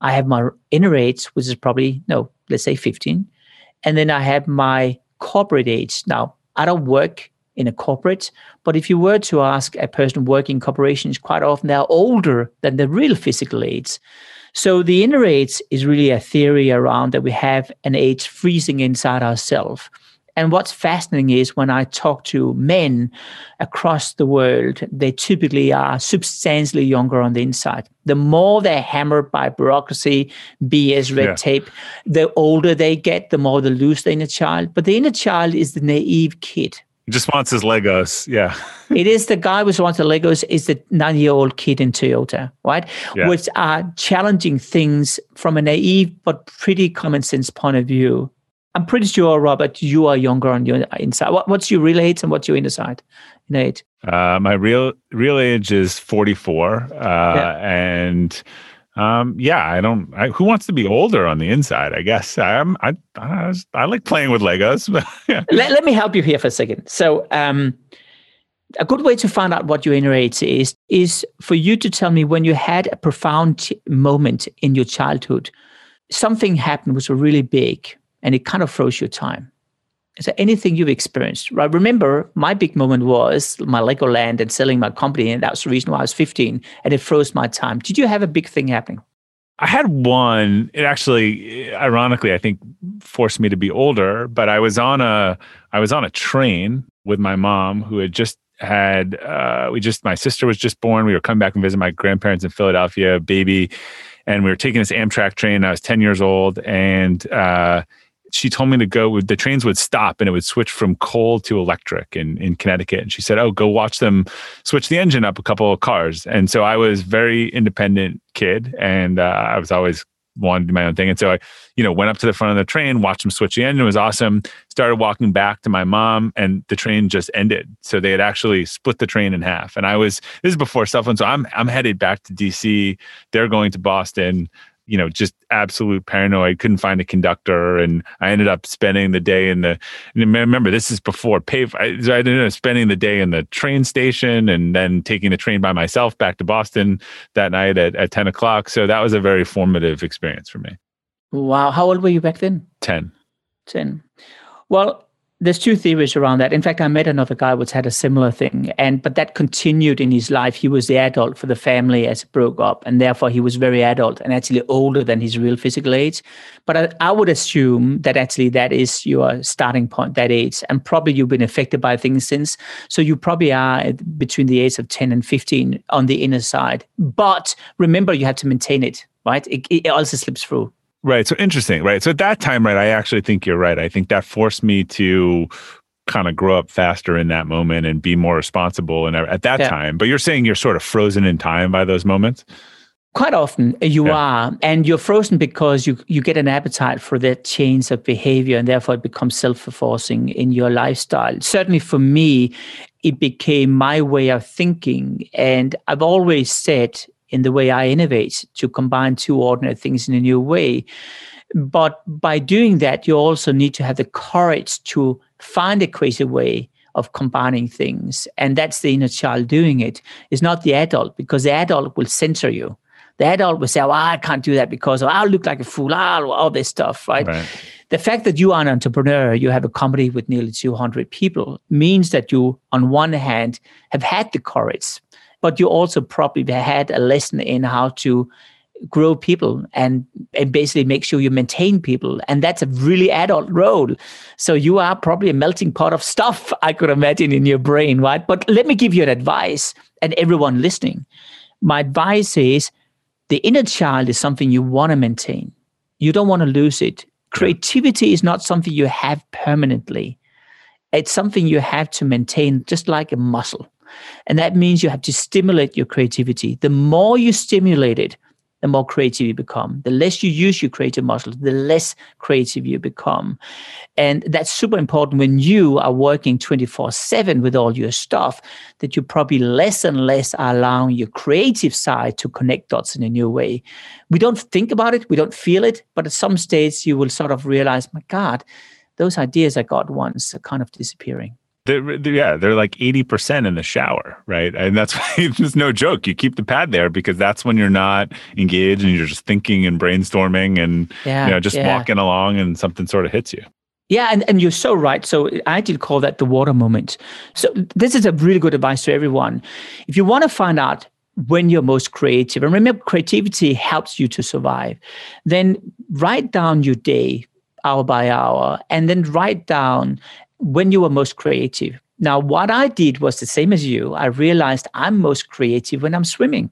I have my inner age, which is probably, no, let's say 15. And then I have my corporate age. Now, I don't work in a corporate, but if you were to ask a person working in corporations, quite often they're older than the real physical age. So the inner age is really a theory around that we have an age freezing inside ourselves. And what's fascinating is when I talk to men across the world, they typically are substantially younger on the inside. The more they're hammered by bureaucracy, BS, red yeah. tape, the older they get, the more they lose the inner child. But the inner child is the naive kid. He just wants his Legos. Yeah. it is the guy who wants the Legos is the nine year old kid in Toyota, right? Yeah. Which are challenging things from a naive but pretty common sense point of view. I'm pretty sure, Robert, you are younger on your inside. What, what's your real age and what's your inner side? In age? Uh, my real real age is 44, uh, yeah. and um, yeah, I don't. I, who wants to be older on the inside? I guess I'm. I I, I like playing with Legos. yeah. let, let me help you here for a second. So, um, a good way to find out what your inner age is is for you to tell me when you had a profound moment in your childhood, something happened was really big and it kind of froze your time. There anything you've experienced? Right. Remember, my big moment was my Legoland and selling my company, and that was the reason why I was 15, and it froze my time. Did you have a big thing happening? I had one. It actually, ironically, I think forced me to be older. But I was on a, I was on a train with my mom, who had just had, uh, we just, my sister was just born. We were coming back and visit my grandparents in Philadelphia, baby, and we were taking this Amtrak train. I was ten years old, and uh, she told me to go the trains would stop and it would switch from coal to electric in, in connecticut and she said oh go watch them switch the engine up a couple of cars and so i was very independent kid and uh, i was always wanted to do my own thing. And so I, you know, went up to the front of the train, watched them switch the engine. It was awesome. Started walking back to my mom, and the train just ended. So they had actually split the train in half. And I was this is before cell phone, so I'm I'm headed back to DC. They're going to Boston you know, just absolute paranoid. Couldn't find a conductor, and I ended up spending the day in the. remember, this is before pay. I, I ended up spending the day in the train station, and then taking the train by myself back to Boston that night at, at ten o'clock. So that was a very formative experience for me. Wow, how old were you back then? Ten. Ten. Well, there's two theories around that. In fact, I met another guy which had a similar thing, and but that continued in his life. He was the adult for the family as it broke up, and therefore he was very adult and actually older than his real physical age. But I, I would assume that actually that is your starting point, that age, and probably you've been affected by things since. So you probably are between the age of ten and fifteen on the inner side. But remember, you have to maintain it, right? It, it also slips through. Right. So interesting. Right. So at that time, right, I actually think you're right. I think that forced me to kind of grow up faster in that moment and be more responsible and at that yeah. time. But you're saying you're sort of frozen in time by those moments? Quite often uh, you yeah. are, and you're frozen because you you get an appetite for that change of behavior, and therefore it becomes self-enforcing in your lifestyle. Certainly for me, it became my way of thinking, and I've always said in the way I innovate to combine two ordinary things in a new way. But by doing that, you also need to have the courage to find a crazy way of combining things. And that's the inner child doing it. It's not the adult, because the adult will censor you. The adult will say, well, I can't do that because oh, I'll look like a fool, I'll, all this stuff, right? right? The fact that you are an entrepreneur, you have a company with nearly 200 people, means that you, on one hand, have had the courage but you also probably had a lesson in how to grow people and, and basically make sure you maintain people. And that's a really adult role. So you are probably a melting pot of stuff, I could imagine, in your brain, right? But let me give you an advice and everyone listening. My advice is the inner child is something you want to maintain. You don't want to lose it. Creativity is not something you have permanently. It's something you have to maintain, just like a muscle. And that means you have to stimulate your creativity. The more you stimulate it, the more creative you become. The less you use your creative muscles, the less creative you become. And that's super important when you are working 24 7 with all your stuff, that you probably less and less are allowing your creative side to connect dots in a new way. We don't think about it, we don't feel it, but at some stage you will sort of realize, my God, those ideas I got once are kind of disappearing. They're, they're, yeah, they're like 80% in the shower, right? And that's why it's no joke. You keep the pad there because that's when you're not engaged and you're just thinking and brainstorming and yeah, you know, just yeah. walking along and something sort of hits you. Yeah, and, and you're so right. So I did call that the water moment. So this is a really good advice to everyone. If you want to find out when you're most creative, and remember, creativity helps you to survive, then write down your day hour by hour and then write down when you were most creative. Now, what I did was the same as you. I realized I'm most creative when I'm swimming.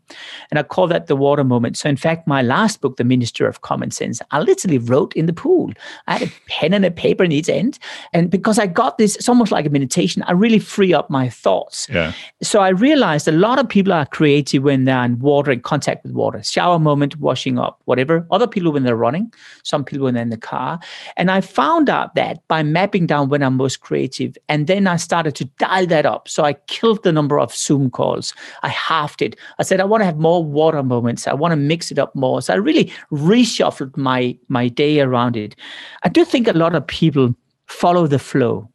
And I call that the water moment. So, in fact, my last book, The Minister of Common Sense, I literally wrote in the pool. I had a pen and a paper in each end. And because I got this, it's almost like a meditation, I really free up my thoughts. Yeah. So, I realized a lot of people are creative when they're in water, in contact with water, shower moment, washing up, whatever. Other people when they're running, some people when they're in the car. And I found out that by mapping down when I'm most creative, and then I started to dial that up. So I killed the number of Zoom calls. I halved it. I said, I want to have more water moments. I want to mix it up more. So I really reshuffled my, my day around it. I do think a lot of people follow the flow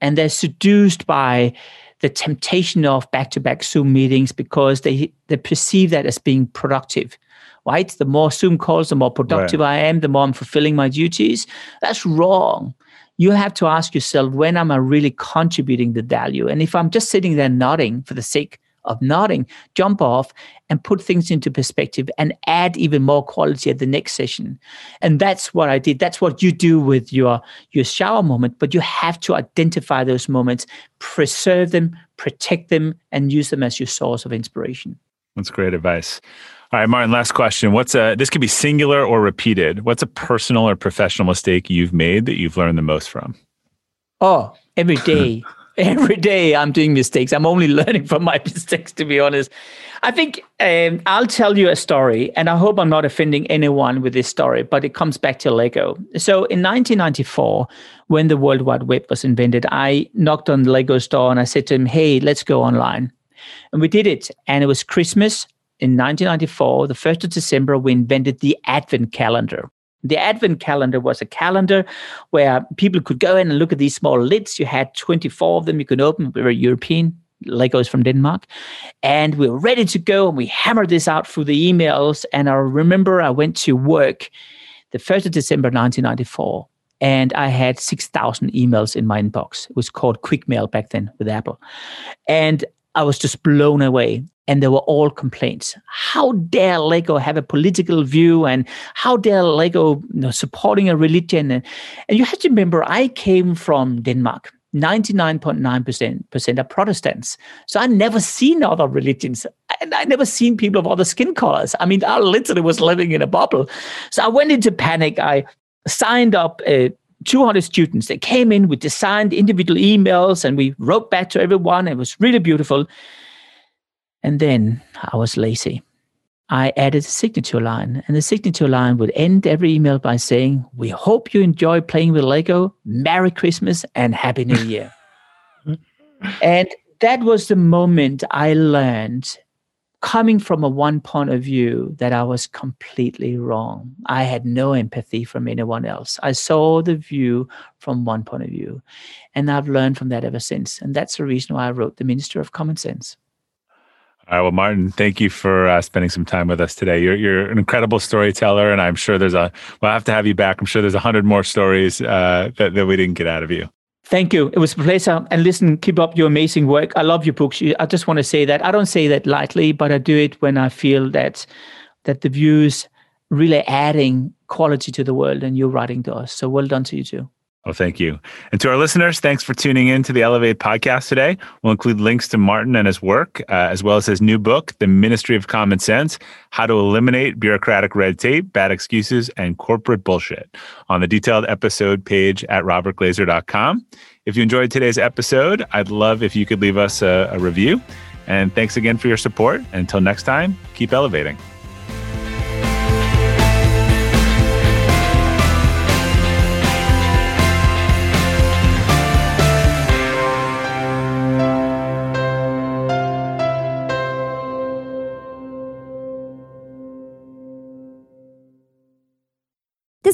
and they're seduced by the temptation of back-to-back Zoom meetings because they they perceive that as being productive. Right? The more Zoom calls, the more productive right. I am, the more I'm fulfilling my duties. That's wrong you have to ask yourself when am I really contributing the value? And if I'm just sitting there nodding for the sake of nodding, jump off and put things into perspective and add even more quality at the next session. And that's what I did. That's what you do with your your shower moment, but you have to identify those moments, preserve them, protect them and use them as your source of inspiration. That's great advice. All right, Martin, last question. What's a this could be singular or repeated. What's a personal or professional mistake you've made that you've learned the most from? Oh, every day. every day I'm doing mistakes. I'm only learning from my mistakes, to be honest. I think um, I'll tell you a story, and I hope I'm not offending anyone with this story, but it comes back to Lego. So in 1994, when the World Wide Web was invented, I knocked on the Lego store and I said to him, Hey, let's go online. And we did it. And it was Christmas in 1994, the 1st of December, we invented the Advent calendar. The Advent calendar was a calendar where people could go in and look at these small lids. You had 24 of them you could open. We were European. Legos from Denmark. And we were ready to go. And we hammered this out through the emails. And I remember I went to work the 1st of December 1994 and I had 6,000 emails in my inbox. It was called Quick Mail back then with Apple. And I was just blown away. And they were all complaints. How dare Lego have a political view? And how dare Lego you know, supporting a religion? And, and you have to remember, I came from Denmark. 99.9% are Protestants. So I never seen other religions. And I never seen people of other skin colors. I mean, I literally was living in a bubble. So I went into panic. I signed up uh, 200 students. They came in, we designed individual emails and we wrote back to everyone. It was really beautiful. And then I was lazy. I added a signature line, and the signature line would end every email by saying, We hope you enjoy playing with Lego. Merry Christmas and Happy New Year. and that was the moment I learned coming from a one point of view that I was completely wrong. I had no empathy from anyone else. I saw the view from one point of view. And I've learned from that ever since. And that's the reason why I wrote The Minister of Common Sense. All right. Well, Martin, thank you for uh, spending some time with us today. You're, you're an incredible storyteller, and I'm sure there's a, well, have to have you back. I'm sure there's a hundred more stories uh, that, that we didn't get out of you. Thank you. It was a pleasure. And listen, keep up your amazing work. I love your books. I just want to say that I don't say that lightly, but I do it when I feel that that the views really adding quality to the world and you're writing to us. So well done to you too. Well, thank you. And to our listeners, thanks for tuning in to the Elevate podcast today. We'll include links to Martin and his work, uh, as well as his new book, The Ministry of Common Sense How to Eliminate Bureaucratic Red Tape, Bad Excuses, and Corporate Bullshit on the detailed episode page at robertglazer.com. If you enjoyed today's episode, I'd love if you could leave us a, a review. And thanks again for your support. Until next time, keep elevating.